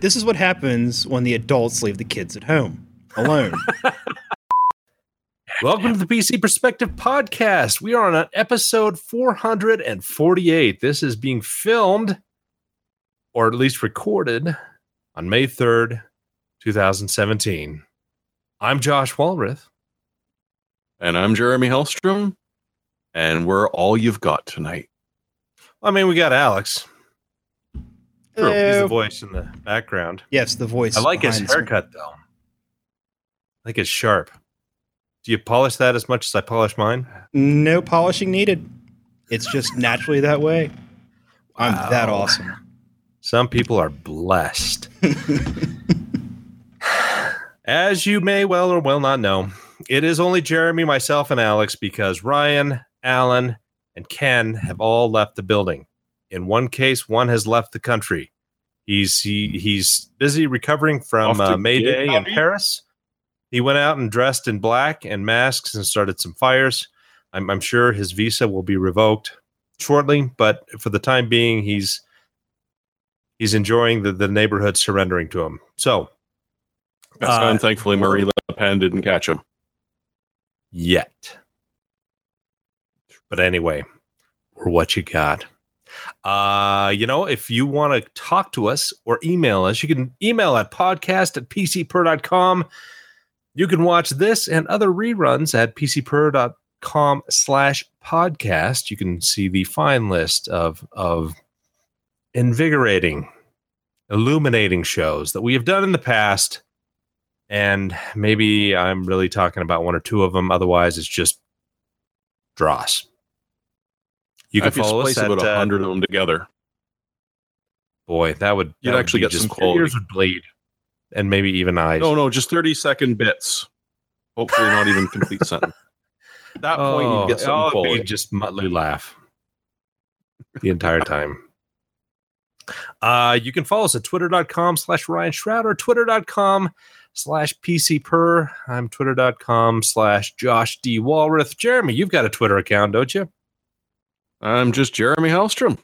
This is what happens when the adults leave the kids at home alone. Welcome to the PC Perspective Podcast. We are on episode 448. This is being filmed, or at least recorded, on May 3rd, 2017. I'm Josh Walrath. And I'm Jeremy Hellstrom. And we're all you've got tonight. I mean, we got Alex. Hello. He's the voice in the background. Yes, the voice. I like his haircut, though. I think it's sharp. Do you polish that as much as I polish mine? No polishing needed. It's just naturally that way. I'm that awesome. Some people are blessed. As you may well or well not know, it is only Jeremy, myself, and Alex because Ryan, Alan, and Ken have all left the building. In one case, one has left the country. He's he, he's busy recovering from uh, May Day in? Paris. He went out and dressed in black and masks and started some fires. I'm, I'm sure his visa will be revoked shortly, but for the time being, he's he's enjoying the, the neighborhood surrendering to him. So That's Uh, fine. Thankfully, Marine Le Pen didn't catch him. yet. But anyway, we're what you got. Uh, you know, if you want to talk to us or email us, you can email at podcast at pcper.com. You can watch this and other reruns at pcper.com slash podcast. You can see the fine list of of invigorating, illuminating shows that we have done in the past. And maybe I'm really talking about one or two of them. Otherwise, it's just dross. You can if you follow us at about a uh, hundred of them together, boy. That would You'd that actually be get some quality. ears would bleed, and maybe even eyes. no, no, just thirty second bits. Hopefully, not even complete sentence. At that point, you get oh, some it'd be quality. just Muttley laugh the entire time. Uh, you can follow us at twitter.com slash Ryan Shrout or twitter.com slash PC Per. I'm twitter.com slash Josh D. Walrath. Jeremy, you've got a Twitter account, don't you? I'm just Jeremy Hellstrom.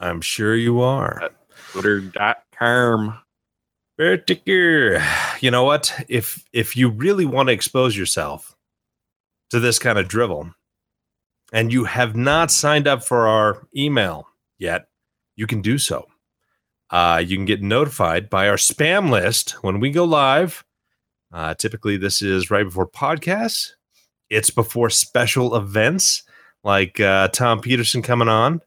I'm sure you are. At Twitter.com. Particular. You know what? If if you really want to expose yourself to this kind of drivel, and you have not signed up for our email yet, you can do so. Uh, you can get notified by our spam list when we go live. Uh, typically, this is right before podcasts. It's before special events like uh, Tom Peterson coming on.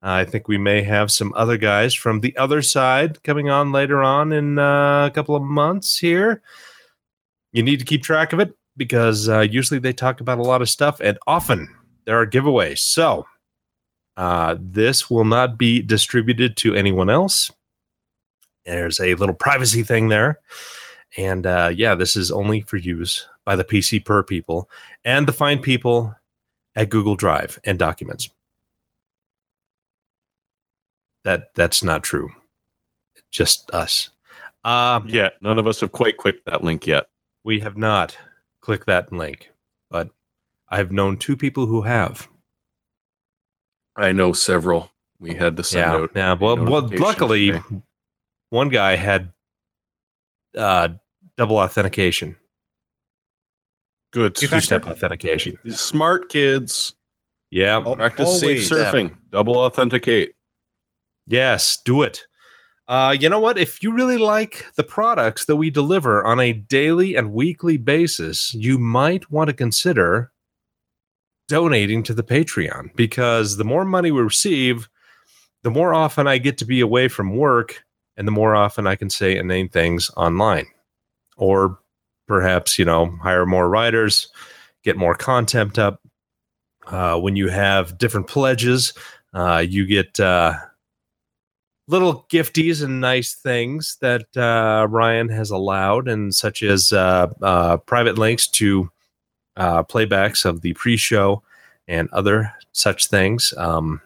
I think we may have some other guys from the other side coming on later on in uh, a couple of months here. You need to keep track of it because uh, usually they talk about a lot of stuff and often there are giveaways. So uh, this will not be distributed to anyone else. There's a little privacy thing there. And uh, yeah, this is only for use by the PC per people and the fine people at Google Drive and documents that that's not true. Just us. Um, Yeah, none of us have quite clicked that link yet. we have not clicked that link, but I've known two people who have. I know several. We had the send Yeah, out. yeah. Well, well, luckily, today. one guy had uh, double authentication, Good. two-step authentication. Smart kids Yeah. Oh, practice safe always. surfing. Double authenticate. Yes, do it. Uh, you know what? If you really like the products that we deliver on a daily and weekly basis, you might want to consider donating to the Patreon because the more money we receive, the more often I get to be away from work and the more often I can say inane things online. Or perhaps, you know, hire more writers, get more content up. Uh, when you have different pledges, uh, you get uh, little gifties and nice things that uh, Ryan has allowed, and such as uh, uh, private links to playbacks of the pre-show and other such things. Um,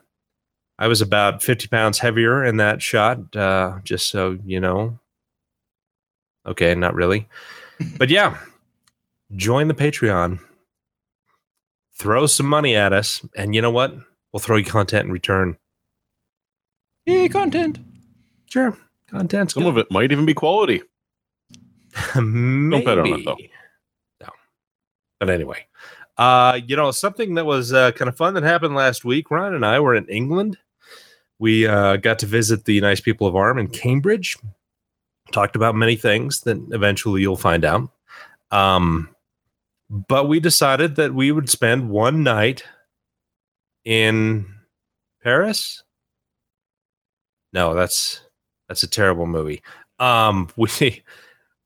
I was about 50 pounds heavier in that shot, just so you know. Okay, not really. But yeah, join the Patreon. Throw some money at us, and you know what? We'll throw you content in return. Yay, content. Sure, Content. Some of it might even be quality. Maybe. bet on it, though. No. But anyway, uh, you know, something that was uh, kind of fun that happened last week. Ryan and I were in England. We uh, got to visit the nice people of ARM in Cambridge. Talked about many things that eventually you'll find out. Um, but we decided that we would spend one night in Paris. No, that's that's a terrible movie. Um, we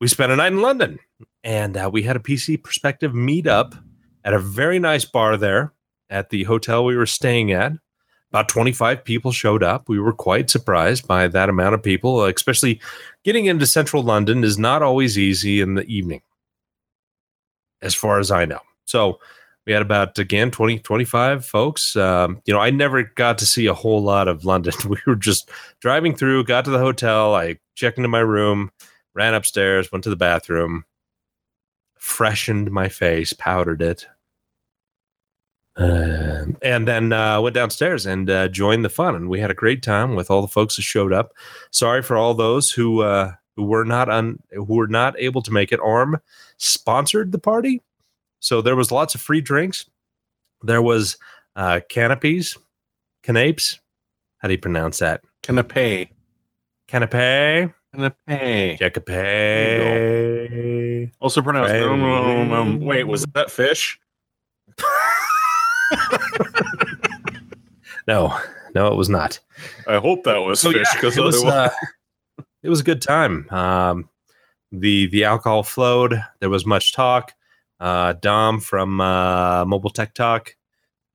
we spent a night in London, and uh, we had a PC Perspective meetup at a very nice bar there at the hotel we were staying at. About 25 people showed up. We were quite surprised by that amount of people, especially getting into central London is not always easy in the evening, as far as I know. So we had about, again, 20, 25 folks. Um, you know, I never got to see a whole lot of London. We were just driving through, got to the hotel, I checked into my room, ran upstairs, went to the bathroom, freshened my face, powdered it, uh, and then uh, went downstairs and uh, joined the fun. And we had a great time with all the folks who showed up. Sorry for all those who uh, who were not un- who were not able to make it. Arm sponsored the party, so there was lots of free drinks. There was uh, canopies, canapes. How do you pronounce that? Canapé. Canapé. Canapé. Canapé. Also pronounced. Um, um, um, wait, was that fish? No, no, it was not. I hope that was So, fish yeah, it was, otherwise. uh, it was a good time. Um, the the alcohol flowed. There was much talk. Uh, Dom from uh, Mobile Tech Talk,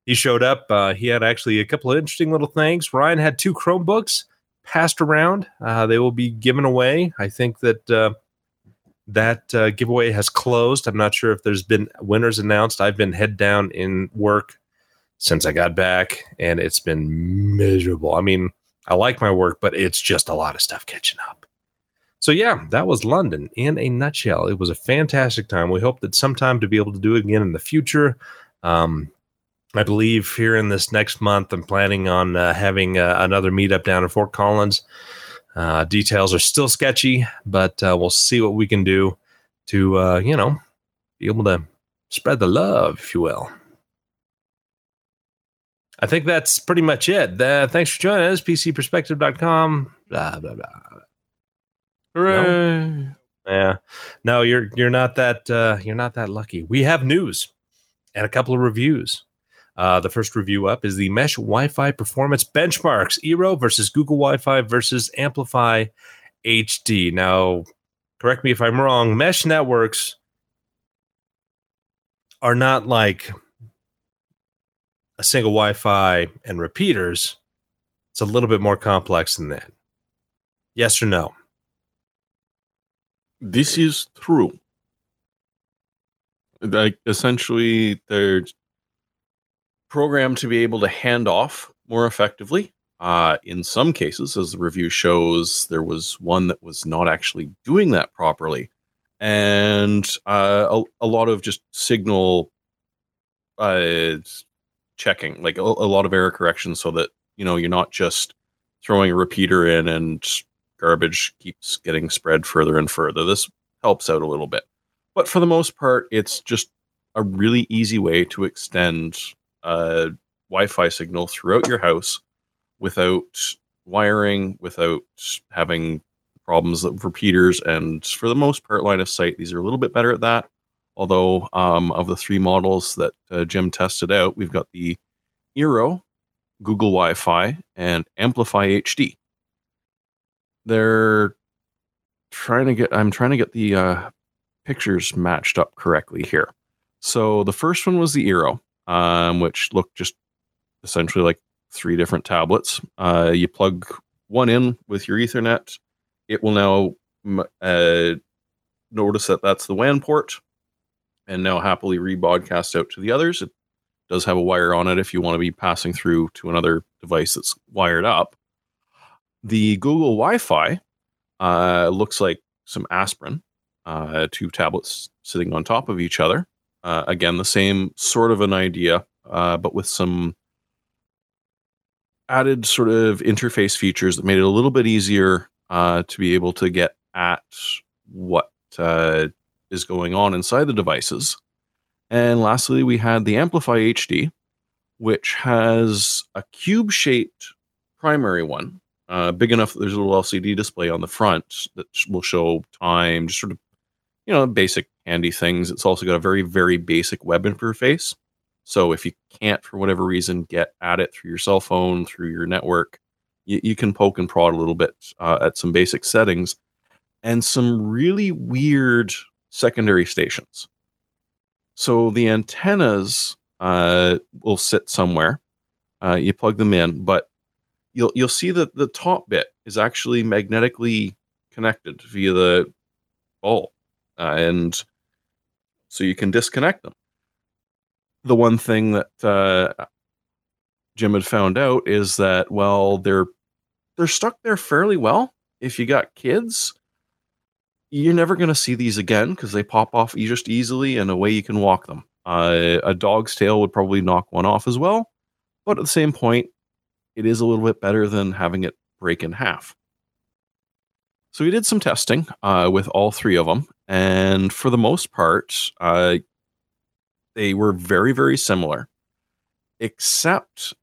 he showed up. Uh, he had actually a couple of interesting little things. Ryan had two Chromebooks passed around. Uh, they will be given away. I think that uh, that uh, giveaway has closed. I'm not sure if there's been winners announced. I've been head down in work since I got back, and it's been miserable. I mean, I like my work, but it's just a lot of stuff catching up. So yeah, that was London in a nutshell. It was a fantastic time. We hope that sometime to be able to do it again in the future. Um, I believe here in this next month, I'm planning on uh, having uh, another meetup down in Fort Collins. Uh, details are still sketchy, but uh, we'll see what we can do to, uh, you know, be able to spread the love, if you will. I think that's pretty much it. Uh, thanks for joining us. PCPerspective.com. Blah, blah, blah. Hooray. Yeah. No, you're you're not that uh, you're not that lucky. We have news and a couple of reviews. Uh, the first review up is the Mesh Wi-Fi performance benchmarks: Eero versus Google Wi-Fi versus Amplifi HD. Now, correct me if I'm wrong. Mesh networks are not like a single Wi-Fi and repeaters. It's a little bit more complex than that. Yes or no? This is true. Like essentially, they're programmed to be able to hand off more effectively. Uh, in some cases, as the review shows, there was one that was not actually doing that properly, and uh, a, a lot of just signal uh, checking, like a, a lot of error correction, so that you know you're not just throwing a repeater in and garbage keeps getting spread further and further. This helps out a little bit. But for the most part, it's just a really easy way to extend a Wi Fi signal throughout your house without wiring, without having problems with repeaters. And for the most part, line of sight, these are a little bit better at that. Although, um, of the three models that uh, Jim tested out, we've got the Eero, Google Wi Fi, and Amplifi HD they're trying to get i'm trying to get the uh, pictures matched up correctly here. So the first one was the Eero, um, which looked just essentially like three different tablets. Uh, you plug one in with your ethernet it will now uh, notice that that's the wan port and now happily rebroadcast out to the others it does have a wire on it if you want to be passing through to another device that's wired up the Google Wi Fi uh, looks like some aspirin, uh, two tablets sitting on top of each other. Uh, again, the same sort of an idea, uh, but with some added sort of interface features that made it a little bit easier uh, to be able to get at what uh, is going on inside the devices. And lastly, we had the Amplifi HD, which has a cube shaped primary one, uh, big enough that there's a little LCD display on the front that will show time, just sort of, you know, basic handy things. It's also got a very, very basic web interface. So if you can't, for whatever reason, get at it through your cell phone, through your network, you, you can poke and prod a little bit uh, at some basic settings and some really weird secondary stations. So the antennas uh, will sit somewhere. Uh, you plug them in, but you'll you'll see that the top bit is actually magnetically connected via the ball, uh, and so you can disconnect them. The one thing that uh, Jim had found out is that well, they're they're stuck there fairly well. If you got kids, you're never going to see these again because they pop off just easily and away you can walk them. Uh, a dog's tail would probably knock one off as well, but at the same point, it is a little bit better than having it break in half. So we did some testing uh, with all three of them, and for the most part, uh, they were very, very similar, except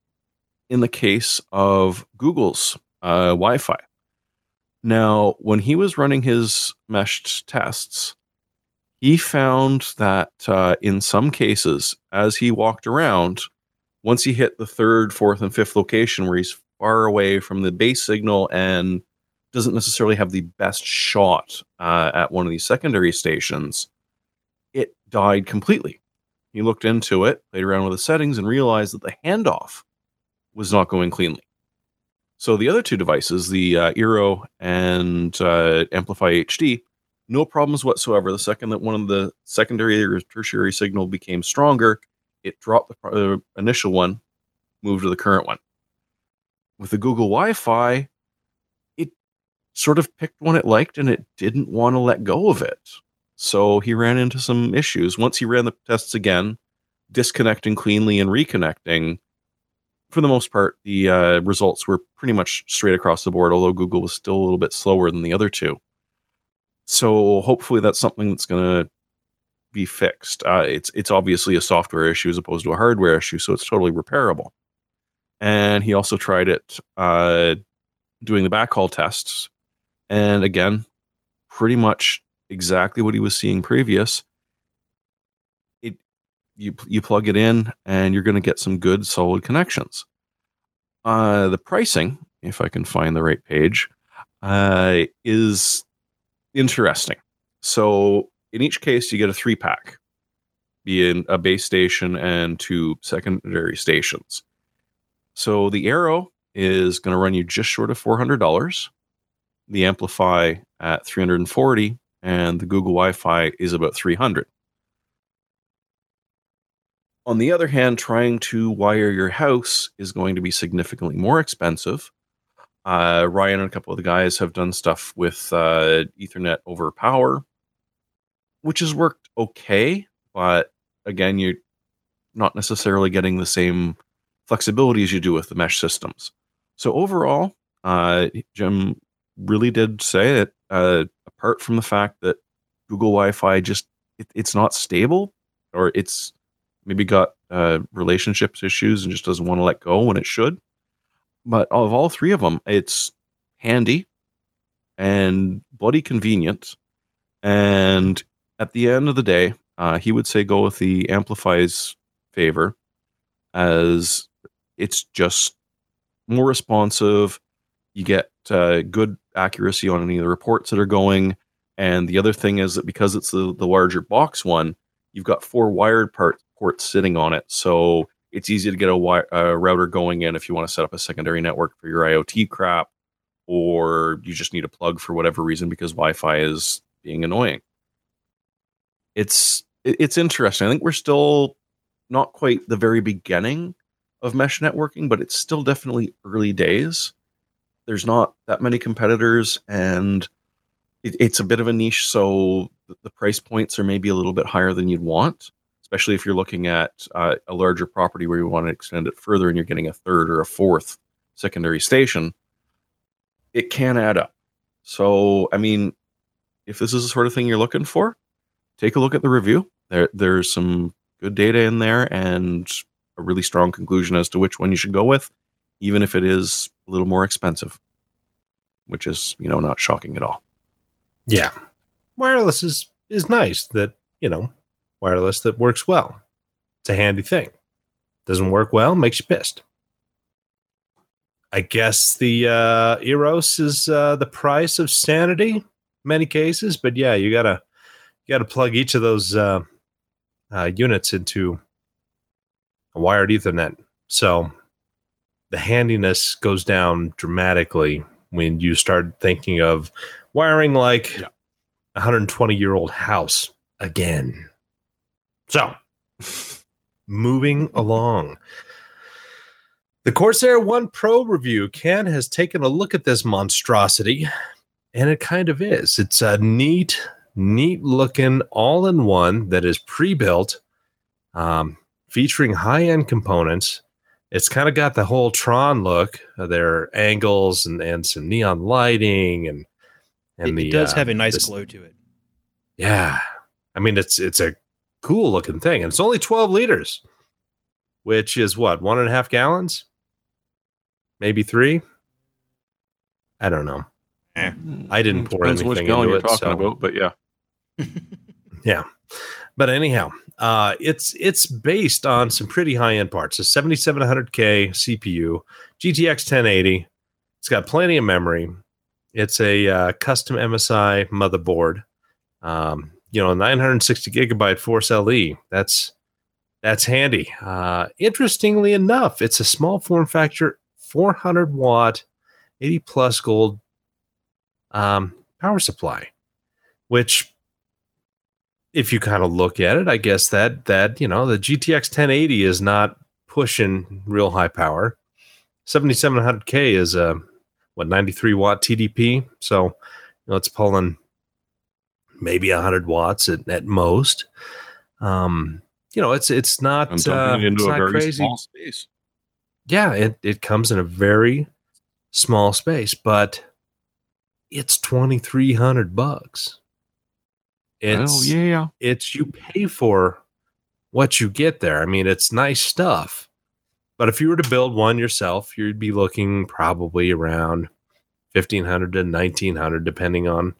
in the case of Google's uh, Wi-Fi. Now, when he was running his meshed tests, he found that uh, in some cases, as he walked around, once he hit the third, fourth, and fifth location where he's far away from the base signal and doesn't necessarily have the best shot uh, at one of these secondary stations, it died completely. He looked into it, played around with the settings, and realized that the handoff was not going cleanly. So the other two devices, the uh, Eero and uh, Amplifi HD, no problems whatsoever. The second that one of the secondary or tertiary signal became stronger, it dropped the uh, initial one, moved to the current one. With the Google Wi-Fi, it sort of picked one it liked and it didn't want to let go of it. So he ran into some issues. Once he ran the tests again, disconnecting cleanly and reconnecting, for the most part, the uh, results were pretty much straight across the board, although Google was still a little bit slower than the other two. So hopefully that's something that's going to be fixed. Uh, it's it's obviously a software issue as opposed to a hardware issue, so it's totally repairable. And he also tried it uh, doing the backhaul tests, and again, pretty much exactly what he was seeing previous you you plug it in and you're going to get some good solid connections. Uh, the pricing, if I can find the right page, uh, is interesting. So in each case, you get a three pack, being a base station and two secondary stations. So the Eero is going to run you just short of four hundred dollars. The Amplifi at three hundred and forty, and the Google Wi-Fi is about three hundred. On the other hand, trying to wire your house is going to be significantly more expensive. Uh, Ryan and a couple of the guys have done stuff with uh, Ethernet over power, which has worked okay, but again, you're not necessarily getting the same flexibility as you do with the mesh systems. So overall, uh, Jim really did say it. Uh, apart from the fact that Google Wi-Fi just it, it's not stable, or it's maybe got uh, relationships issues and just doesn't want to let go when it should. But of all three of them, it's handy and bloody convenient. And at the end of the day, uh, he would say go with the amplifies favor as it's just more responsive. You get uh, good accuracy on any of the reports that are going. And the other thing is that because it's the, the larger box one, you've got four wired parts port sitting on it. So it's easy to get a, wi- a router going in if you want to set up a secondary network for your IoT crap, or you just need a plug for whatever reason because Wi-Fi is being annoying. It's it's interesting. I think we're still not quite the very beginning of mesh networking, but it's still definitely early days. There's not that many competitors, and it, it's a bit of a niche, so the price points are maybe a little bit higher than you'd want especially if you're looking at uh, a larger property where you want to extend it further and you're getting a third or a fourth secondary station, it can add up. So, I mean, if this is the sort of thing you're looking for, take a look at the review. There, there's some good data in there and a really strong conclusion as to which one you should go with, even if it is a little more expensive, which is, you know, not shocking at all. Yeah. Wireless is is nice that, you know, wireless that works well. It's a handy thing. Doesn't work well, makes you pissed. I guess the uh Eeros is uh the price of sanity in many cases, but yeah, you gotta you gotta plug each of those uh, uh units into a wired Ethernet. So the handiness goes down dramatically when you start thinking of wiring like Yeah. a 120 year old house again. So, moving along. The Corsair One Pro review. Ken has taken a look at this monstrosity, and it kind of is. It's a neat, neat looking all in one that is pre built, um, featuring high end components. It's kind of got the whole Tron look. Uh, there are angles and, and some neon lighting, and and it, the it does uh, have a nice this- glow to it. yeah. I mean, it's it's a cool looking thing. And it's only 12 liters, which is what, one and a half gallons? Maybe three? I don't know. I didn't pour Depends anything gallon into you're it, talking so- about, but yeah. Yeah. But anyhow, uh, it's it's based on some pretty high end parts. A 7700K CPU, GTX 1080. It's got plenty of memory. It's a uh, custom MSI motherboard. Um, you know, 960 gigabyte Force LE. That's that's handy. Uh, interestingly enough, it's a small form factor, 400 watt, 80 plus gold um, power supply, which if you kind of look at it, I guess that that you know the GTX 1080 is not pushing real high power. 7700K is a what 93 watt TDP, so you know it's pulling maybe 100 watts at, at most. Um, you know, it's it's not, uh, it's a not very crazy. small space. Yeah, it it comes in a very small space, but it's 2300 bucks. It's oh yeah, it's you pay for what you get there. I mean, it's nice stuff. But if you were to build one yourself, you'd be looking probably around 1500 to 1900 depending on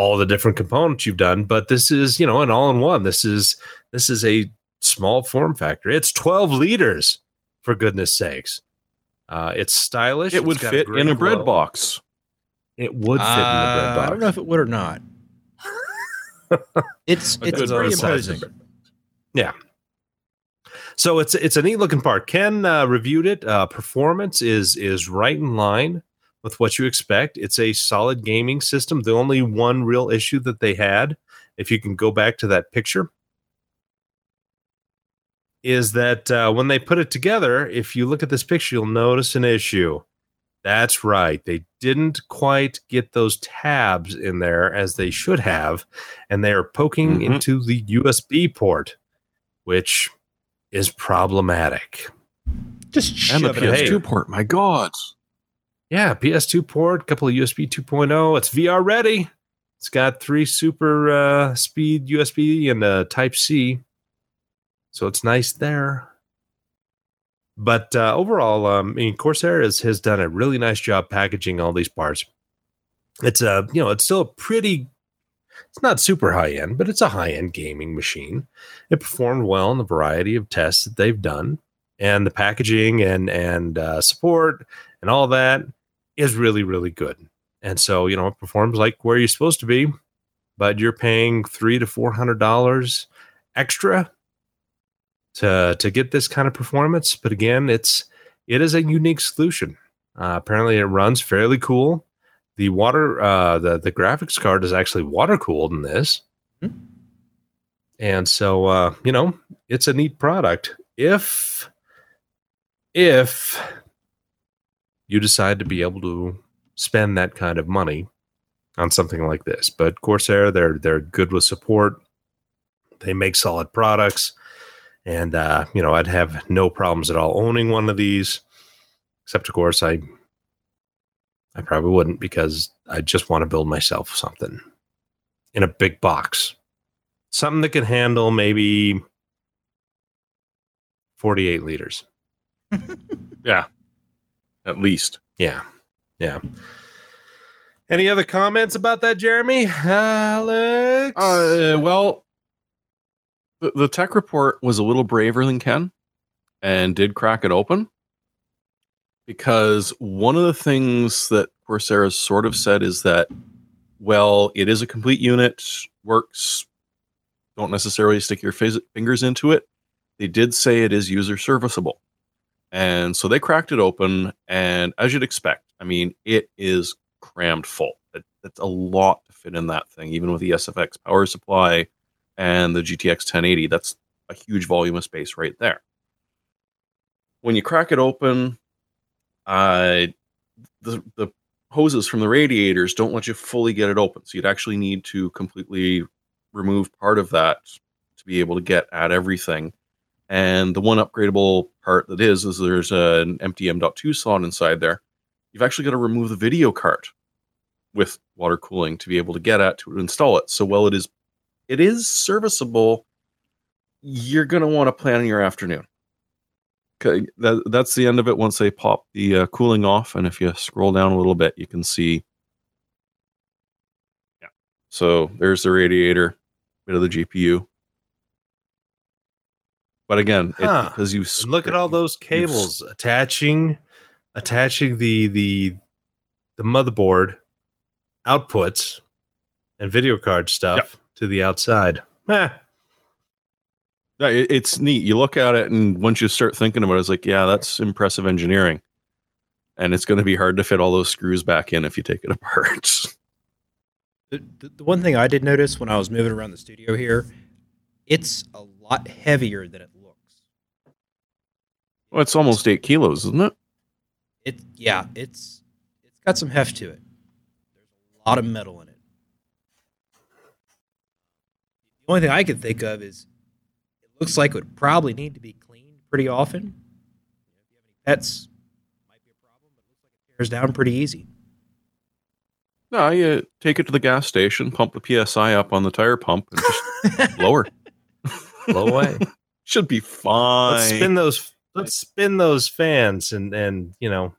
all the different components you've done, but this is, you know, an all-in-one. This is this is a small form factor. It's 12 liters for goodness sakes. Uh, it's stylish. it would It's fit great in a bread glow. box. It would fit in a bread Uh, box. I don't know if it would or not. it's A it's good pretty size imposing. bread. So it's it's a neat looking part. Ken uh, reviewed it. Uh, performance is is right in line with what you expect. It's a solid gaming system. The only one real issue that they had, if you can go back to that picture, is that uh, when they put it together, if you look at this picture, you'll notice an issue. That's right. They didn't quite get those tabs in there as they should have, and they are poking Mhm. into the USB port, which is problematic. Just shove it Hey. PS2 port. My God. Yeah, PS2 port, couple of USB 2.0. It's VR ready. It's got three super uh, speed USB and uh, Type C, so it's nice there. But uh, overall, um, I mean, Corsair has, has done a really nice job packaging all these parts. It's a you know it's still a pretty. It's not super high end, but it's a high end gaming machine. It performed well in the variety of tests that they've done, and the packaging and and uh, support and all that is really really good. And so you know it performs like where you're supposed to be but you're paying three to four hundred dollars extra to to get this kind of performance. But again it's it is a unique solution. Uh, apparently it runs fairly cool. The water uh the the graphics card is actually water cooled in this. Hmm. and so uh you know it's a neat product. If if you decide to be able to spend that kind of money on something like this. But Corsair, they're they're good with support. They make solid products, and uh, you know I'd have no problems at all owning one of these. Except of course I I probably wouldn't because I just want to build myself something in a big box. Something that can handle maybe 48 liters. Yeah. At least. Yeah. Yeah. Any other comments about that, Jeremy? Alex? Uh, well, the, the tech report was a little braver than Ken and did crack it open because one of the things that Corsair sort of said is that, well, it is a complete unit, works, don't necessarily stick your phys- fingers into it. They did say it is user serviceable. And so they cracked it open, and as you'd expect, I mean, it is crammed full. It, a lot to fit in that thing, even with the SFX power supply and the GTX 1080. That's a huge volume of space right there. When you crack it open, uh, the the hoses from the radiators don't let you fully get it open. So you'd actually need to completely remove part of that to be able to get at everything. And the one upgradable part that is is there's an empty M.2 slot inside there. You've actually got to remove the video card with water cooling to be able to get at to install it. So while it is it is serviceable, you're going to want to plan your afternoon. Okay, that, that's the end of it once they pop the uh, cooling off. And if you scroll down a little bit, you can see. Yeah. So there's the radiator, bit of the GPU. But again, it, because you And look at all those cables attaching attaching the the the motherboard outputs and video card stuff to the outside. Eh, Yeah, it, it's neat. You look at it, and once you start thinking about it, it's like, yeah, that's impressive engineering. And it's going to be hard to fit all those screws back in if you take it apart. The, the, the one thing I did notice when I was moving around the studio here, it's a lot heavier than it looks. Well, it's almost eight kilos, isn't it? It yeah, it's it's got some heft to it. There's a lot of metal in it. The only thing I can think of is it looks like it would probably need to be cleaned pretty often. If you have any pets, might be a problem, but it looks like it tears down pretty easy. No, you take it to the gas station, pump the PSI up on the tire pump, and just lower. blow away. Should be fine. let's spin those let's spin those fans and and you know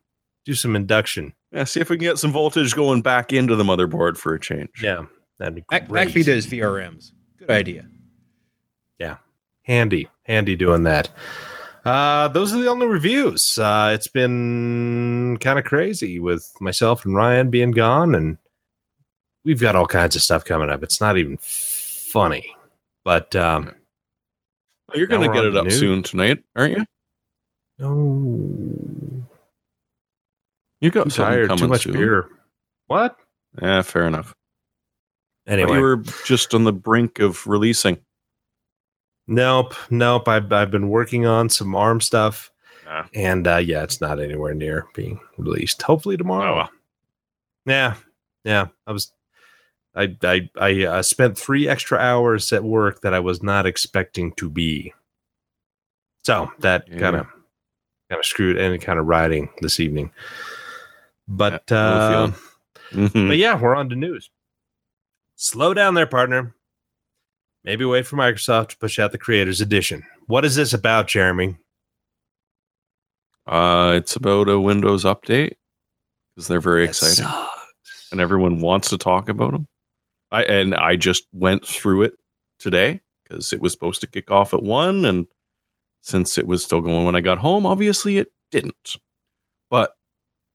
do some induction. yeah, see if we can get some voltage going back into the motherboard for a change. Yeah. That'd be Back, great. backfeed those VRMs. Good idea. Yeah, handy handy doing that uh those are the only reviews uh it's been kind of crazy with myself and ryan being gone and we've got all kinds of stuff coming up it's not even funny but um Oh, you're going to get it up news. soon tonight, aren't you? No You got something tired too much soon. beer what Yeah, fair enough. But anyway you were just on the brink of releasing. nope nope I've, I've been working on some arm stuff Nah. and uh yeah it's not anywhere near being released hopefully tomorrow Oh, well. Yeah, yeah. I was, I, I, I uh, spent three extra hours at work that I was not expecting to be. So that Yeah. kind of, kind of screwed any kind of riding this evening. But, Yeah, uh, Mhm. but yeah, we're on to news. Slow down there, partner. Maybe wait for Microsoft to push out the Creators Edition. What is this about, Jeremy? Uh, it's about a Windows update because they're very That exciting, sucks. and everyone wants to talk about them. I and I just went through it today because it was supposed to kick off at one, and since it was still going when I got home, obviously it didn't. But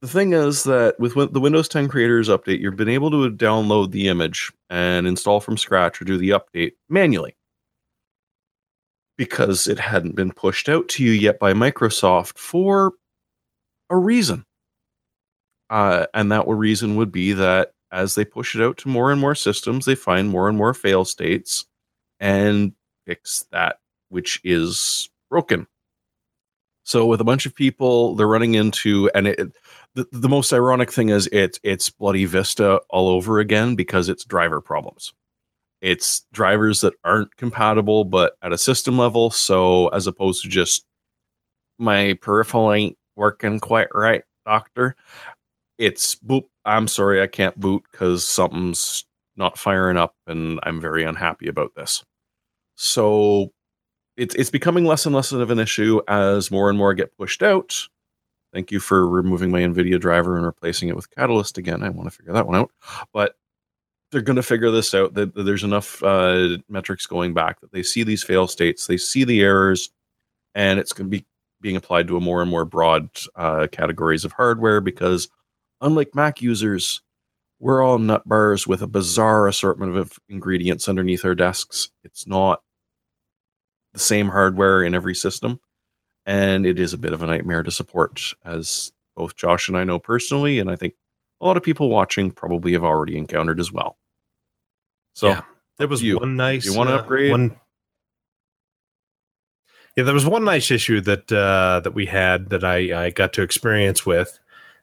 the thing is that with the Windows 10 Creators Update, you've been able to download the image and install from scratch or do the update manually because it hadn't been pushed out to you yet by Microsoft for a reason. Uh, and that reason would be that as they push it out to more and more systems, they find more and more fail states and fix that which is broken. So with a bunch of people, they're running into, and it, the, the most ironic thing is it's it's bloody Vista all over again because it's driver problems. It's drivers that aren't compatible, but at a system level. So as opposed to just my peripheral ain't working quite right, doctor. it's boop. I'm sorry, I can't boot because something's not firing up, and I'm very unhappy about this. So it's it's becoming less and less of an issue as more and more get pushed out. Thank you for removing my NVIDIA driver and replacing it with Catalyst again. I want to figure that one out, but they're going to figure this out. That, that there's enough uh, metrics going back that they see these fail states, they see the errors, and it's going to be being applied to a more and more broad uh, categories of hardware because unlike Mac users, we're all nut bars with a bizarre assortment of ingredients underneath our desks. It's not the same hardware in every system, and it is a bit of a nightmare to support, as both Josh and I know personally, and I think a lot of people watching probably have already encountered as well. So Yeah. There was you- one nice. you wanna uh, upgrade? One, yeah, there was one nice issue that uh, that we had that I, I got to experience with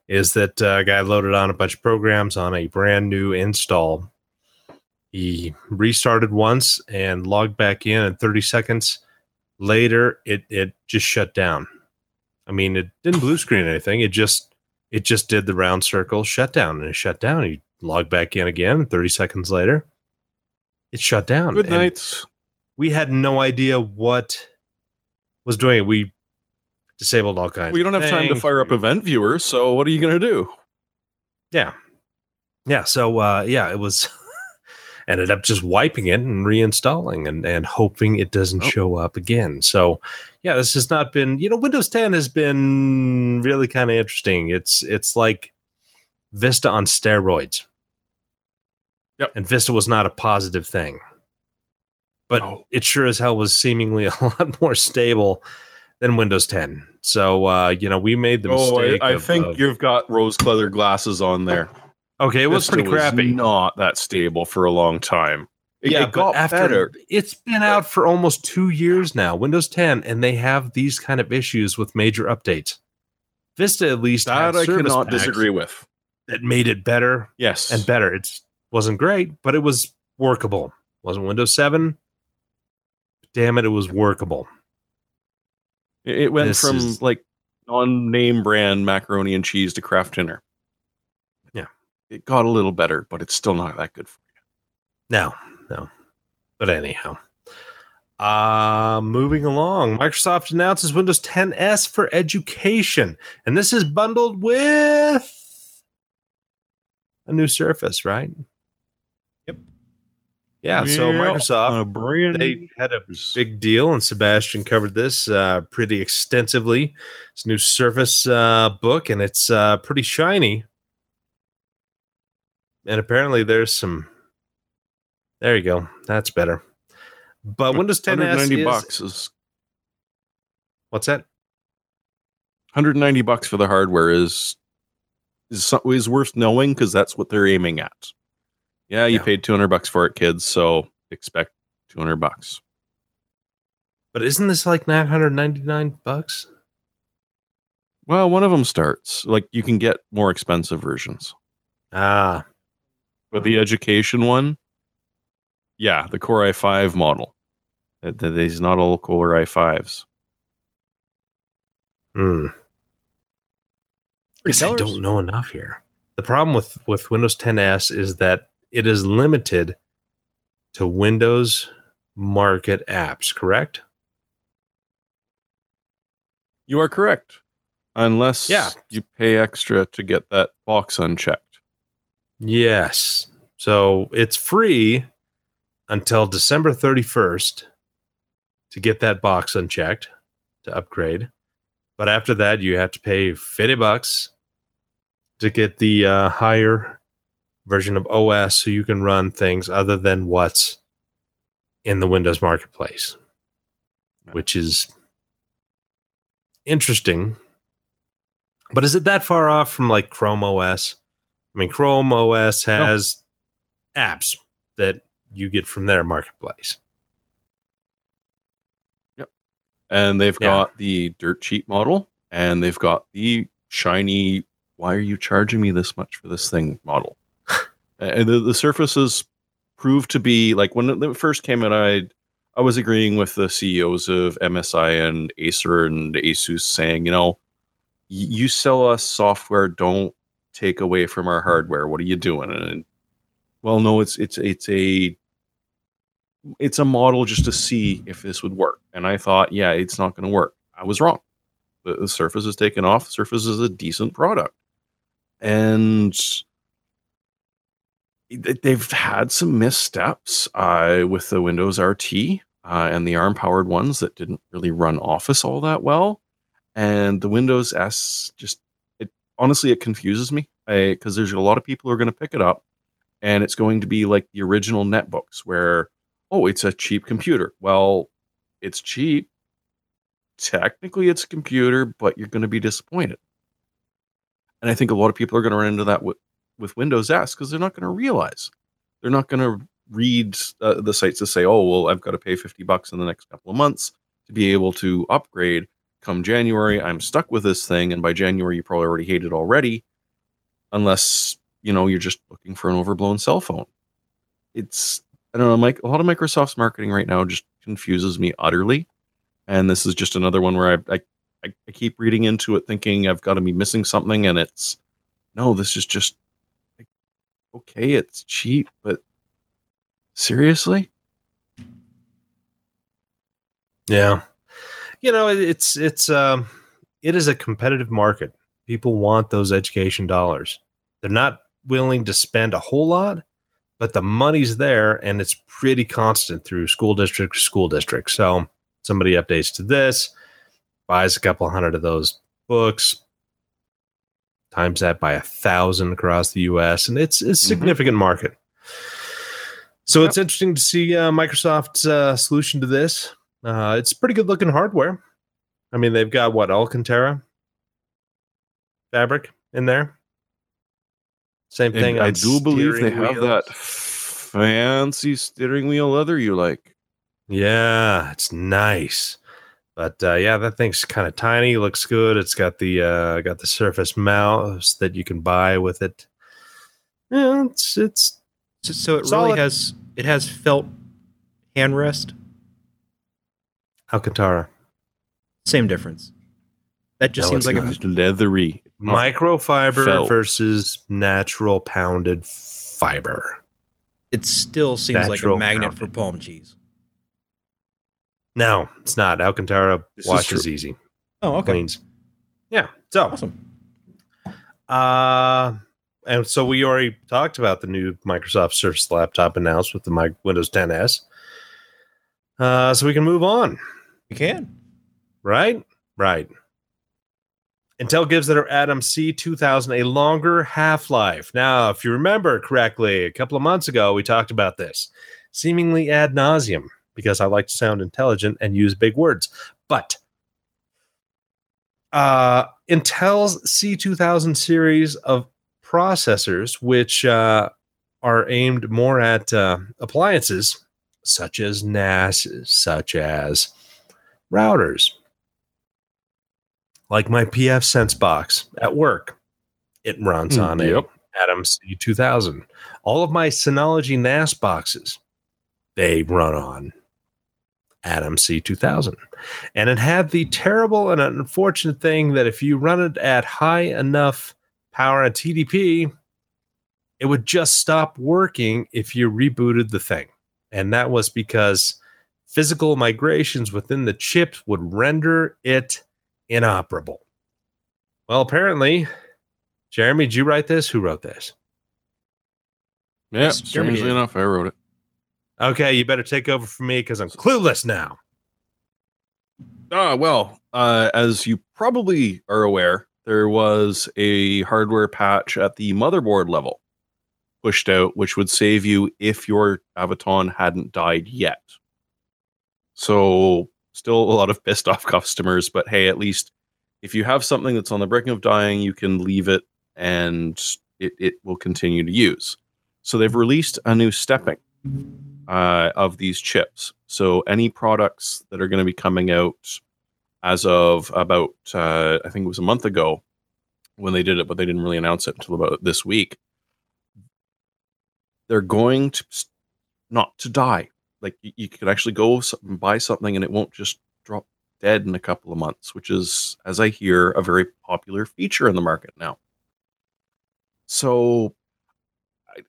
is that uh, a guy loaded on a bunch of programs on a brand new install. He restarted once and logged back in, in 30 seconds later, it it just shut down. I mean, it didn't blue screen anything. It just it just did the round circle shutdown, and it shut down. You log back in again. 30 seconds later, it shut down. good night. we had no idea what was doing it. We disabled all kinds. We don't have time to fire up Event Viewer, so what are you going to do? Yeah, yeah. So uh, yeah, it was ended up just wiping it and reinstalling and and hoping it doesn't Oh. show up again. So yeah, this has not been. You know, Windows 10 has been really kind of interesting. It's it's like Vista on steroids. Yep. And Vista was not a positive thing. But it sure as hell was seemingly a lot more stable than Windows 10. So uh, you know, we made the Oh, I, mistake. I of- think of- you've got rose-colored glasses on there. Okay. It was pretty crappy. not that stable for a long time. It, yeah, it got after better. it's been out for almost two years now, Windows 10, and they have these kind of issues with major updates. Vista at least That I cannot disagree with. that made it better Yes, and better. It wasn't great, but it was workable. wasn't Windows 7. Damn it, it was workable. It, it went This from is- like non-name brand macaroni and cheese to Kraft Dinner. Yeah. it got a little better, but it's still not that good. For you. No, no. But anyhow. Uh moving along. Microsoft announces Windows 10S for education. And this is bundled with a new Surface, right? Yep. Yeah, so Microsoft a brand they had a big deal, and Sebastian covered this uh, pretty extensively. It's a new Surface uh, book, and it's uh, pretty shiny. And apparently, there's some. There you go. That's better. But Windows 10 190 is, bucks is What's that? 190 bucks for the hardware is is is worth knowing because that's what they're aiming at. Yeah, you Yeah. paid 200 bucks for it, kids, so expect 200 bucks. But isn't this like 999 bucks? Well, one of them starts like you can get more expensive versions, Ah, but the education one, yeah, the Core i5 model. Th- th- These not all Core i5s. hmm. I don't know enough here. The problem with with Windows 10s is that it is limited to Windows Market apps. Correct? You are correct, unless Yeah. you pay extra to get that box unchecked. Yes. So it's free until December 31st to get that box unchecked to upgrade. But after that, you have to pay 50 bucks to get the uh, higher version of OS so you can run things other than what's in the Windows Marketplace, which is interesting. But is it that far off from like Chrome OS? I mean, Chrome OS oh. has apps that you get from their marketplace. Yep. And they've Yeah. got the dirt cheap model and they've got the shiny why are you charging me this much for this thing model and the, the surfaces proved to be like when it first came out i i was agreeing with the ceos of msi and acer and asus saying you know y- you sell us software don't take away from our hardware. What are you doing? And well, no, it's it's it's a it's a model just to see if this would work. And I thought, yeah, it's not going to work. I was wrong. The, the Surface is taken off. Surface is a decent product, and they've had some missteps uh, with the Windows RT uh, and the ARM powered ones that didn't really run Office all that well, and the Windows S just honestly it confuses me because there's a lot of people who are going to pick it up, and it's going to be like the original netbooks where oh it's a cheap computer. Well, it's cheap. Technically, it's a computer, but you're going to be disappointed. And I think a lot of people are going to run into that with, with Windows S because they're not going to realize. They're not going to read uh, the sites to say, oh, well, I've got to pay 50 bucks in the next couple of months to be able to upgrade. Come January, I'm stuck with this thing. And by January, you probably already hate it already, unless, you know, you're just looking for an overblown cell phone. It's, I don't know, Mike, a lot of Microsoft's marketing right now just confuses me utterly. And this is just another one where I, I I, keep reading into it thinking I've got to be missing something, and it's no, this is just like, okay, it's cheap, but seriously? Yeah. You know, it's it's um it is a competitive market. People want those education dollars. They're not willing to spend a whole lot, but the money's there and it's pretty constant through school district to school district. So somebody updates to this, buys a couple hundred of those books, times that by a thousand across the U.S., and it's, a mm-hmm. significant mm-hmm. market. So yep. it's interesting to see uh, Microsoft's uh, solution to this. Uh, it's pretty good looking hardware. I mean, they've got what Alcantara fabric in there. Same thing. I do believe they wheels. have that fancy steering wheel leather you like. Yeah, it's nice. But uh, yeah, that thing's kind of tiny. Looks good. It's got the uh, got the Surface mouse that you can buy with it. Yeah, it's it's so, so it solid. really has it has felt handrest. Alcantara. Same difference. That just no, seems like a leathery microfiber felt. versus natural pounded fiber. It still seems natural like a magnet pounded. for palm cheese. No, it's not. Alcantara this washes is easy. Oh, okay. Cleans. Yeah. So awesome. Uh and so we already talked about the new Microsoft Surface laptop announced with the Windows 10s. Uh, so we can move on. We can. Right? Right. Intel gives their Atom C2000 a longer half life. Now, if you remember correctly, a couple of months ago, we talked about this seemingly ad nauseum because I like to sound intelligent and use big words. But uh, Intel's C2000 series of processors, which uh, are aimed more at uh, appliances such as NAS, such as routers, like my pfSense box at work. It runs mm, on yep. a Atom C2000. All of my Synology NAS boxes, they run on Atom C2000. And it had the terrible and unfortunate thing that if you run it at high enough power at TDP, it would just stop working if you rebooted the thing. And that was because physical migrations within the chip would render it inoperable. Well, apparently, Jeremy, did you write this? Who wrote this? Yeah, strangely enough, I wrote it. Okay, you better take over for me because I'm clueless now. Ah, well, uh, as you probably are aware, there was a hardware patch at the motherboard level pushed out, which would save you if your Avoton hadn't died yet. So, still a lot of pissed off customers, but hey, at least if you have something that's on the brink of dying, you can leave it and it, it will continue to use. So, they've released a new stepping uh, of these chips. So any products that are going to be coming out as of about uh, I think it was a month ago when they did it, but they didn't really announce it until about this week. They're going to not to die. Like you, could actually go and buy something and it won't just drop dead in a couple of months, which is, as I hear, a very popular feature in the market now. So I,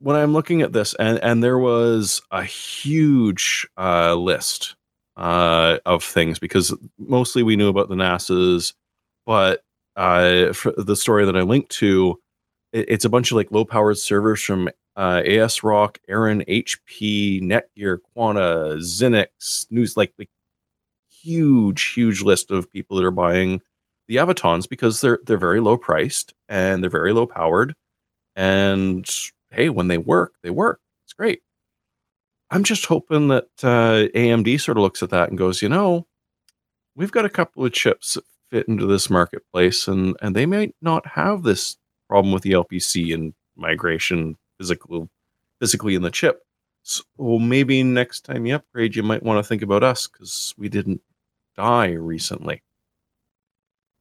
when I'm looking at this, and and there was a huge uh, list uh, of things because mostly we knew about the NASA's, but uh, the story that I linked to, it, it's a bunch of like low powered servers from uh, ASRock, Aaeon, HP, Netgear, Quanta, Xenix, News, like, like huge, huge list of people that are buying the Avotons because they're they're very low priced and they're very low powered. And hey, when they work, they work. It's great. I'm just hoping that uh, AMD sort of looks at that and goes, you know, we've got a couple of chips that fit into this marketplace, and and they might not have this problem with the LPC and migration physical physically in the chip. So maybe next time you upgrade, you might want to think about us because we didn't die recently.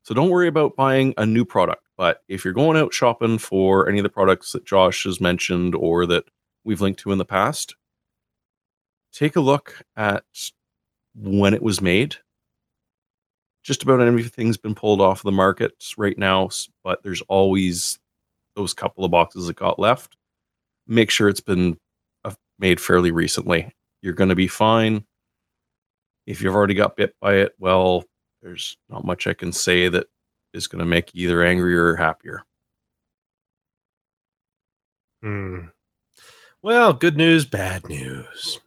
So don't worry about buying a new product. But if you're going out shopping for any of the products that Josh has mentioned or that we've linked to in the past, take a look at when it was made. Just about everything's been pulled off the market right now, but there's always those couple of boxes that got left. Make sure it's been uh, made fairly recently. You're going to be fine. If you've already got bit by it, well, there's not much I can say that is going to make you either angrier or happier. Hmm. Well, good news, bad news.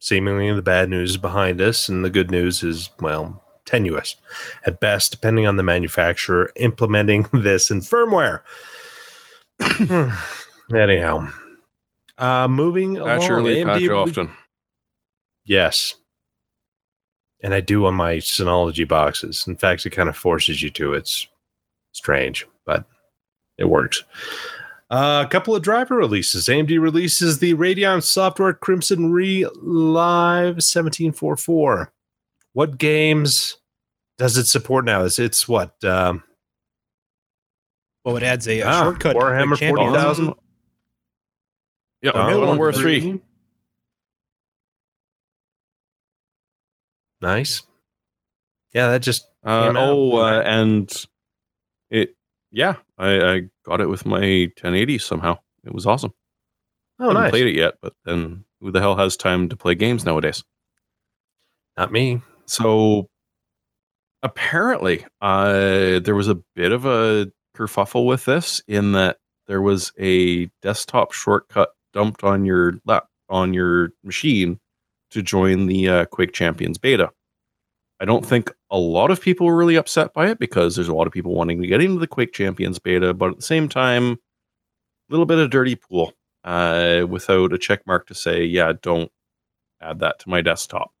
Seemingly the bad news is behind us, and the good news is, well, tenuous at best, depending on the manufacturer implementing this in firmware. Anyhow, uh, moving Patch along, early, patch AMD often. Yes. And I do on my Synology boxes. In fact, it kind of forces you to. It's strange, but it works. Uh, a couple of driver releases. AMD releases the Radeon Software Crimson Re Live 1744. What games does it support now? Is it's what? Um, Well, it adds a, a ah, shortcut. to Warhammer 40,000. Yeah, Modern of Warfare the 3. Nice. Yeah, that just Uh, oh, uh, and it, yeah, I, I got it with my 1080 somehow. It was awesome. oh I haven't nice. played it yet, but then who the hell has time to play games nowadays? Not me. So apparently, uh, there was a bit of a kerfuffle with this in that there was a desktop shortcut dumped on your lap on your machine to join the uh, Quake Champions beta. I don't think a lot of people were really upset by it because there's a lot of people wanting to get into the Quake Champions beta, but at the same time, a little bit of dirty pool uh, without a check mark to say, yeah, don't add that to my desktop.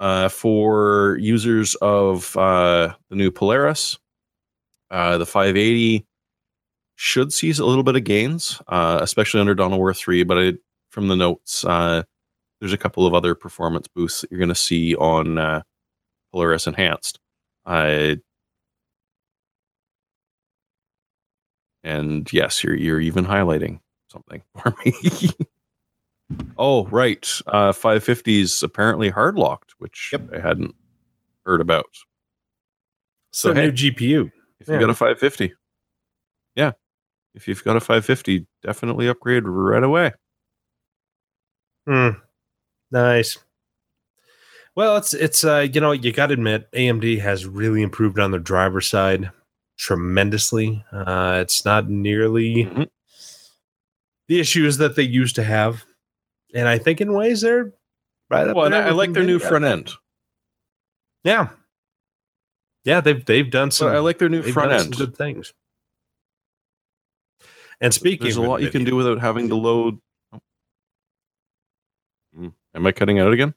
Uh, for users of uh, the new Polaris, uh, the 580 should see a little bit of gains, uh, especially under of War 3. But I, from the notes, uh, there's a couple of other performance boosts that you're going to see on uh, Polaris Enhanced. Uh, and yes, you're you're even highlighting something for me. oh, right. Uh, 550s apparently hard locked, which Yep. I hadn't heard about. So So, hey, new GPU. if yeah. you got a 550, yeah, if you've got a 550, definitely upgrade right away. Hmm. Nice. Well, it's it's uh you know you got to admit AMD has really improved on their driver side tremendously. Uh, it's not nearly Mhm. the issues that they used to have, and I think in ways they're right up Well, there I, like their new front end. Yeah, yeah, they've they've done some. So I like their new front end. good things. And speaking, There's a lot you can do without having to load. Oh. Hmm. Am I cutting out again?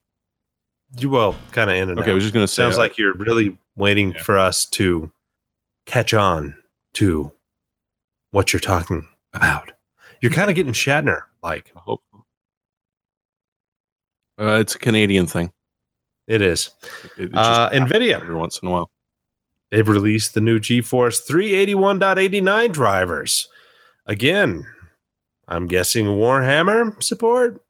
You well, kind of in and Okay, I out. was just going to say. Sounds like you're really waiting Yeah. for us to catch on to what you're talking about. You're kind of getting Shatner like. I hope. Uh, it's a Canadian thing. It is. It, it Uh, NVIDIA. every once in a while. They've released the new GeForce 381.89 drivers. Again, I'm guessing Warhammer support.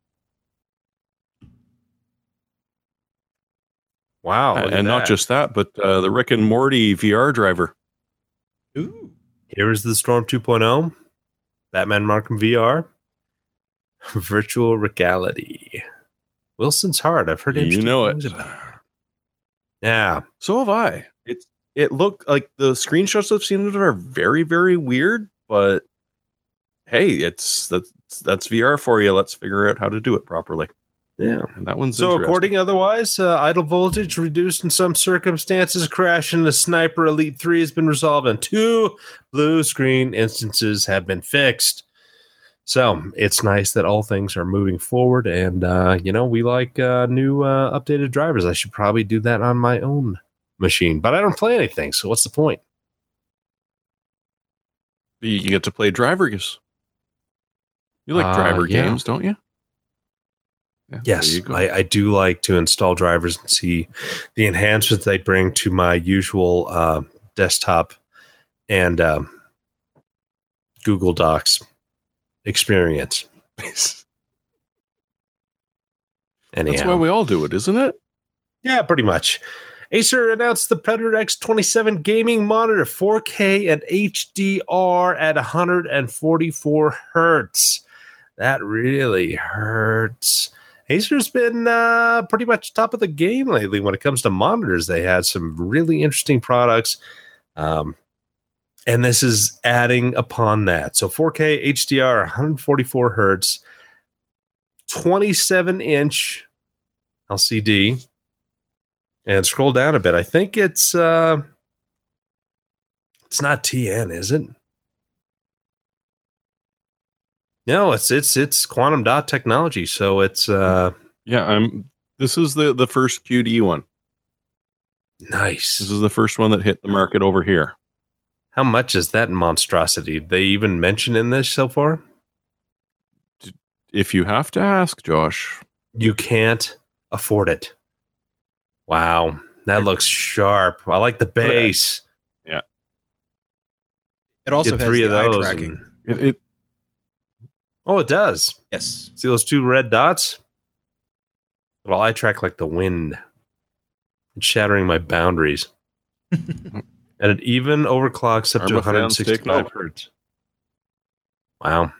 Wow. And not just that, but uh, the Rick and Morty VR driver. Ooh. Heroes of the Storm 2.0, Batman Arkham VR, virtual reality. Wilson's Heart. I've heard it. You interesting know things it. about it. Yeah, So have I. It's it looked like the screenshots I've seen of it are very very weird, but hey, it's that's that's VR for you. Let's figure out how to do it properly. yeah. And that one's So, according otherwise, uh, idle voltage reduced in some circumstances. Crash in the Sniper Elite 3 has been resolved, and two blue screen instances have been fixed. So, it's nice that all things are moving forward. And, uh, you know, we like uh, new uh, updated drivers. I should probably do that on my own machine, but I don't play anything. So, what's the point? you get to play drivers. You like Uh, driver yeah. games, don't you? Yeah, Yes, you. I, I do like to install drivers and see the enhancements they bring to my usual uh, desktop and um, Google Docs experience. Anyhow, That's why we all do it, isn't it? yeah, pretty much. Acer announced the Predator X27 gaming monitor 4K and HDR at 144 hertz. That really hurts. Acer's been uh, pretty much top of the game lately when it comes to monitors. They had some really interesting products. Um, and this is adding upon that. So 4K HDR, 144 hertz, 27 inch LCD. And scroll down a bit. I think it's uh it's not TN, is it? No, it's it's it's quantum dot technology. So it's uh Yeah, I'm. This is the the first QD one. nice. This is the first one that hit the market over here. How much is that monstrosity? They even mention in this so far? If you have to ask, Josh, You can't afford it. Wow. That looks sharp. I like the base. Yeah. It also has three the of eye those. tracking. and- it, it oh, it does. Yes. See those two red dots? Well, I track like the wind. It's shattering my boundaries. and it even overclocks up to Arma fans 165 hertz. Wow.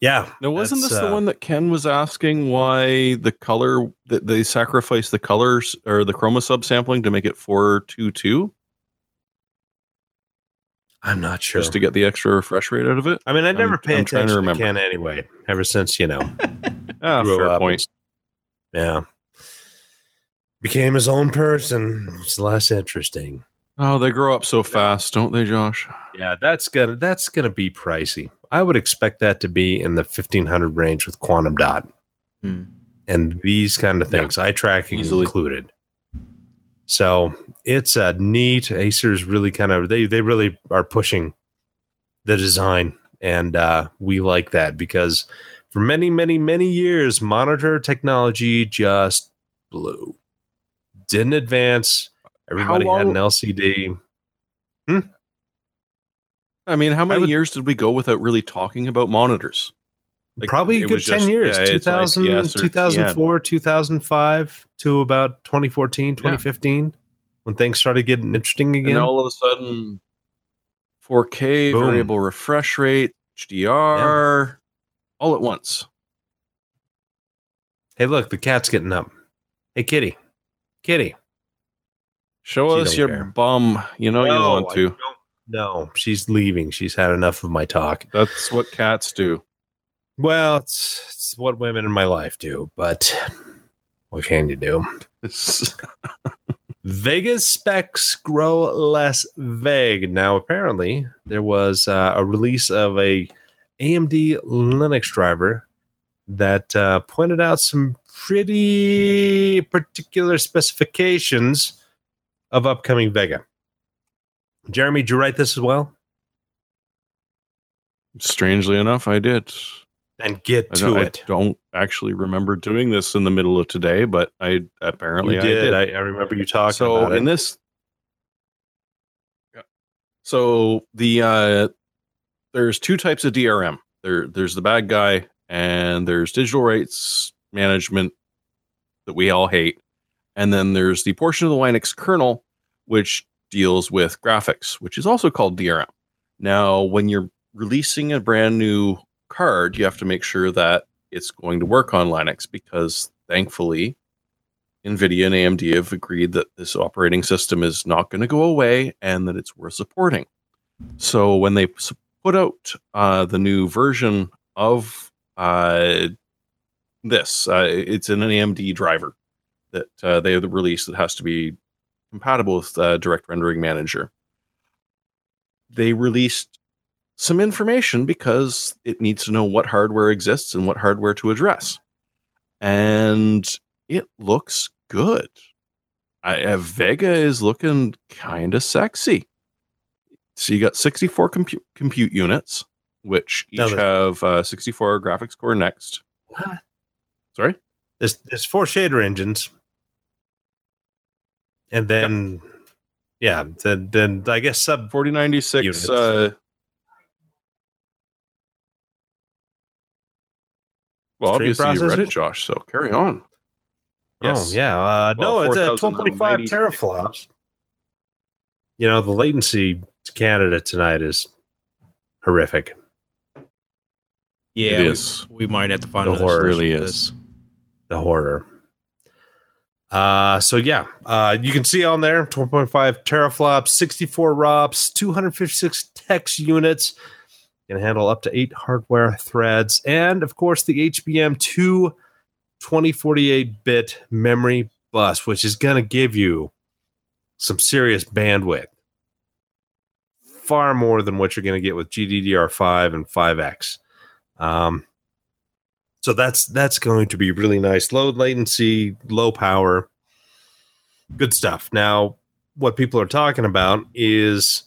Yeah. now wasn't that's, this the uh, one that Ken was asking why the color that they sacrificed the colors or the chroma subsampling to make it four two two I'm not sure. just to get the extra refresh rate out of it? I mean, I never I'm- pay I'm trying to attention to, remember. Ken anyway, ever since, you know, grew fair up. point. Yeah. Became his own person. It's less interesting. Oh, they grow up so fast, don't they, Josh? Yeah, that's gonna that's gonna be pricey. I would expect that to be in the fifteen hundred range with quantum dot Hmm. and these kind of Yeah, things, eye tracking easily. included. So it's a neat. Acer's really kind of they they really are pushing the design, and uh, we like that because for many many many years, monitor technology just blew, didn't advance. Everybody had an long- LCD. I mean, how many would- years did we go without really talking about monitors? Like, Probably a good 10 just- years. yeah, it's 2000, ICS or 2004, 2005 to about 2014, 2015 when things started getting interesting again. And all of a sudden, 4K, Boom. variable refresh rate, HDR, all at once. hey, look, the cat's getting up. Hey, kitty. Kitty. Show She us your care. bum. You know you want to. No, she's leaving. She's had enough of my talk. That's what cats do. Well, it's, it's what women in my life do, but what can you do? Vega's specs grow less vague. Now, apparently, there was uh, a release of a AMD Linux driver that uh, pointed out some pretty particular specifications of upcoming Vega. Jeremy, did you write this as well? Strangely enough, I did. And get to don't, I it. don't actually remember doing this in the middle of today, but I apparently You I did. did. I, I remember you talking so about it. in this so the uh there's two types of drm there there's the bad guy and there's digital rights management that we all hate and then there's the portion of the linux kernel which deals with graphics, which is also called DRM. Now, when you're releasing a brand new card, you have to make sure that it's going to work on Linux because thankfully, NVIDIA and AMD have agreed that this operating system is not going to go away and that it's worth supporting. So when they put out uh, the new version of uh, this, uh, it's an AMD driver that uh, they have released that has to be compatible with uh, Direct Rendering Manager. They released some information because it needs to know what hardware exists and what hardware to address. And it looks good. I, uh, Vega is looking kind of sexy. So you got 64 compute compute units, which each have uh, 64 graphics core next. What? Sorry? There's, there's four shader engines. And then, yeah, then, then I guess sub 4096 Units. uh Well, Stream obviously you read processor? it, Josh. So carry on. Yes. Oh, yeah. Uh, Well, no, it's at 4090. 12.5 teraflops. You know, the latency to Canada tonight is horrific. Yeah, It we- We, might have to find The another horror solution really is. The horror. Uh, so yeah, uh, you can see on there 12.5 teraflops, 64 ROPS, 256 text units, can handle up to eight hardware threads, and of course the HBM 2 2048 bit memory bus, which is going to give you some serious bandwidth. Far more than what you're going to get with GDDR5 and 5X. Um, so that's that's going to be really nice. Low latency, low power, good stuff. Now, what people are talking about is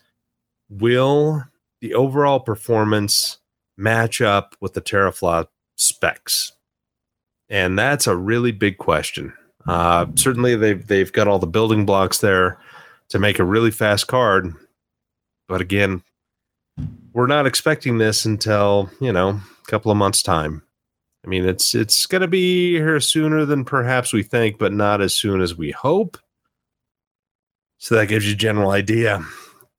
will the overall performance match up with the teraflop specs? And that's a really big question. Uh, certainly, they've they've got all the building blocks there to make a really fast card, but again, we're not expecting this until you know a couple of months time. I mean, it's it's going to be here sooner than perhaps we think, but not as soon as we hope. So that gives you a general idea.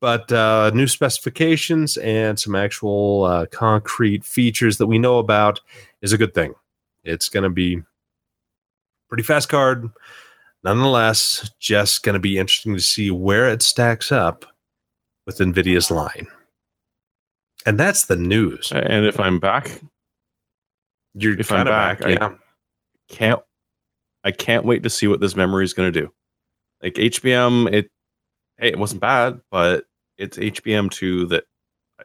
But uh, new specifications and some actual uh, concrete features that we know about is a good thing. It's going to be pretty fast card. Nonetheless, just going to be interesting to see where it stacks up with NVIDIA's line. And that's the news. And if I'm back, You're If I'm back, I- yeah. can't I can't wait to see what this memory is going to do. Like HBM, it hey, it wasn't bad, but it's HBM two that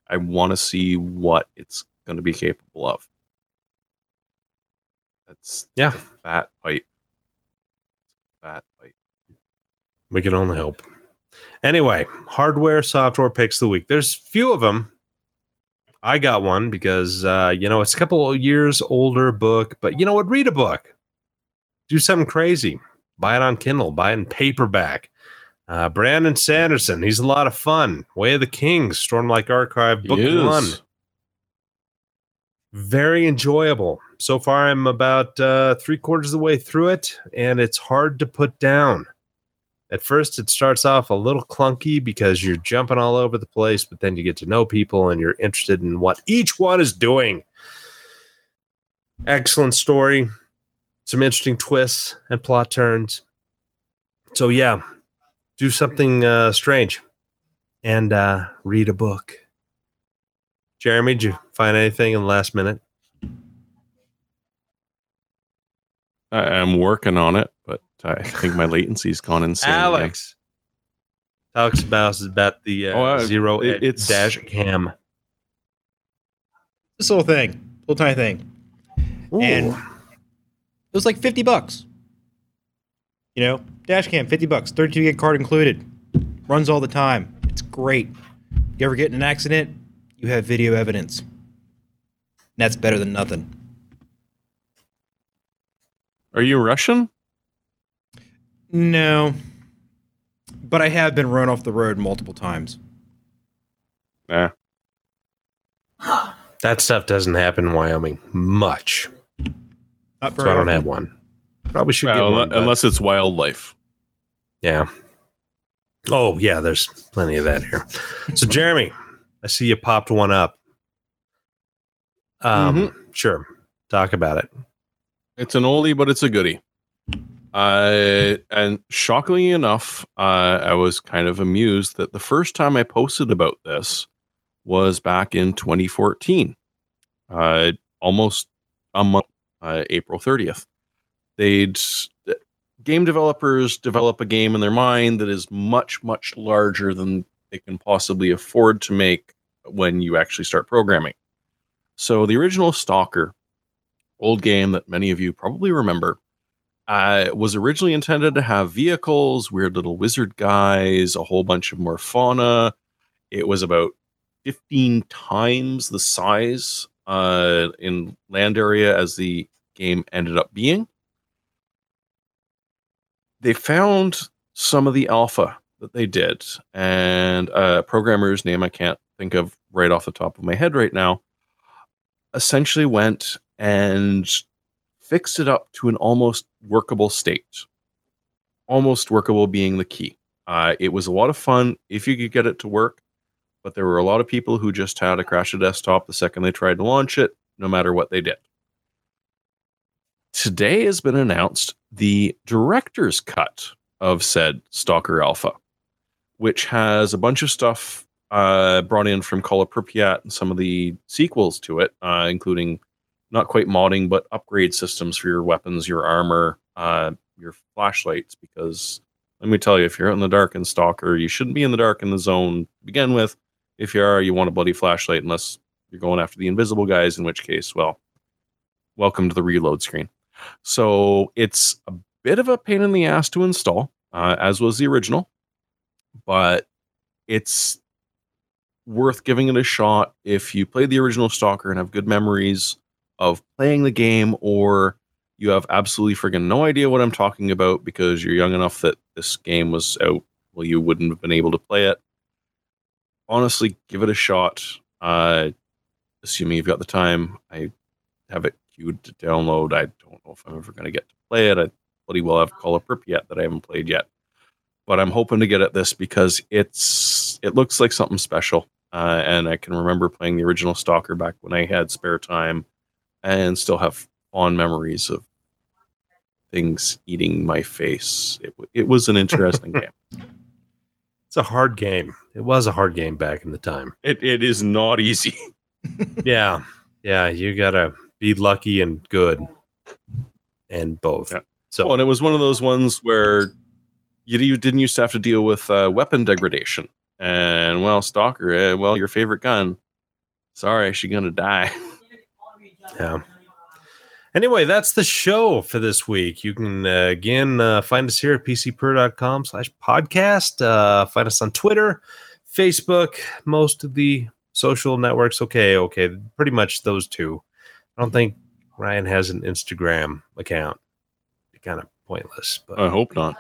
I- want to see what it's going to be capable of. That's Yeah. fat pipe. Fat pipe. We can only hope. Anyway, hardware, software picks of the week. There's few of them. I got one because uh, you know it's a couple of years older book, but you know what? Read a book. Do something crazy. Buy it on Kindle. Buy it in paperback. Uh, Brandon Sanderson. He's a lot of fun. Way of the Kings. Stormlight Archive. Book one. Very enjoyable. So far, I'm about uh, three quarters of the way through it, and it's hard to put down. At first, it starts off a little clunky because you're jumping all over the place, but then you get to know people and you're interested in what each one is doing. Excellent story, some interesting twists and plot turns. So, yeah, do something uh, strange and uh, read a book. Jeremy, did you find anything in the last minute? I, I'm working on it, but I think my latency's gone insane. again. Alex talks about about the uh, Oh, uh, zero it- it, it's- dash cam. This little thing, little tiny thing, and it was like fifty bucks. You know, dash cam, fifty bucks, thirty-two gig card included, runs all the time. It's great. You ever get in an accident, you have video evidence. And that's better than nothing. Are you Russian? No, but I have been run off the road multiple times. Nah. That stuff doesn't happen in Wyoming much, Not so I don't often. have one. Probably should Well, get one. unle- but- unless it's wildlife. yeah, Oh yeah, there's plenty of that here. So Jeremy, I see you popped one up. Um, sure. Talk about it. It's an oldie, but it's a goodie. Uh, and shockingly enough, uh, I was kind of amused that the first time I posted about this was back in 2014, uh, almost a month, uh, April 30th. They'd game developers develop a game in their mind that is much, much larger than they can possibly afford to make when you actually start programming. So the original Stalker, old game that many of you probably remember, uh, was originally intended to have vehicles, weird little wizard guys, a whole bunch of more fauna. It was about 15 times the size uh, in land area as the game ended up being. They found some of the alpha that they did, and a programmer's name I can't think of right off the top of my head right now essentially went and fixed it up to an almost workable state. Almost workable being the key. Uh, it was a lot of fun if you could get it to work, but there were a lot of people who just had to crash a desktop the second they tried to launch it, no matter what they did. Today has been announced the director's cut of said Stalker Alpha, which has a bunch of stuff uh, brought in from Call of Pripyat and some of the sequels to it, uh, including not quite modding, but upgrade systems for your weapons, your armor, uh, your flashlights. Because let me tell you, if you're in the dark in Stalker, you shouldn't be in the dark in the zone to begin with. If you are, you want a bloody flashlight, unless you're going after the invisible guys, in which case, well, welcome to the reload screen. So it's a bit of a pain in the ass to install, uh, as was the original, but it's worth giving it a shot if you played the original Stalker and have good memories of playing the game, or you have absolutely friggin' no idea what I'm talking about because you're young enough that this game was out. Well, you wouldn't have been able to play it. Honestly, give it a shot. Uh, assuming you've got the time, I have it queued to download. I don't know if I'm ever going to get to play it. I bloody well have Call of Pripyat that I haven't played yet, but I'm hoping to get at this because it's it looks like something special. Uh, and I can remember playing the original Stalker back when I had spare time, and still have fond memories of things eating my face. It, it was an interesting game. It's a hard game. It was a hard game back in the time. It it is not easy. yeah. Yeah. You got to be lucky and good and both. Yeah. So, Well, and it was one of those ones where you, you didn't used to have to deal with uh, weapon degradation. And well, Stalker, eh, well, your favorite gun. Sorry, she's gonna die. yeah. Anyway, that's the show for this week. You can, uh, again, uh, find us here at pcper.com slash podcast. Uh, find us on Twitter, Facebook, most of the social networks. Okay, okay. Pretty much those two. I don't think Ryan has an Instagram account. Kind of pointless, but I hope not.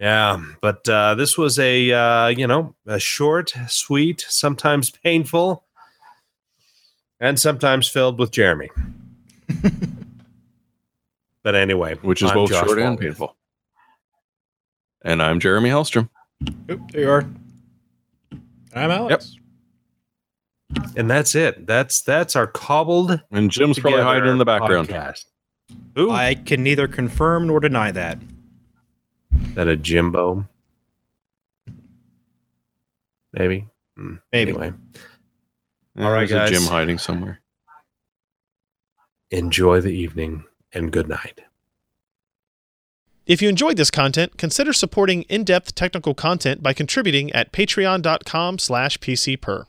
Yeah, but uh, this was a uh, you know a short, sweet, sometimes painful, and sometimes filled with Jeremy. but anyway, Which is I'm both Josh short and painful. And I'm Jeremy Hellstrom. Oop, there you are. I'm Alex. And that's it. That's that's our cobbled And Jim's probably hiding in the background. I can neither confirm nor deny that. that a Jimbo, maybe. Hmm, Maybe. Anyway, Yeah, All right, there's a guys. Jim hiding somewhere. enjoy the evening and good night. If you enjoyed this content, consider supporting in-depth technical content by contributing at patreon.com slash pcper.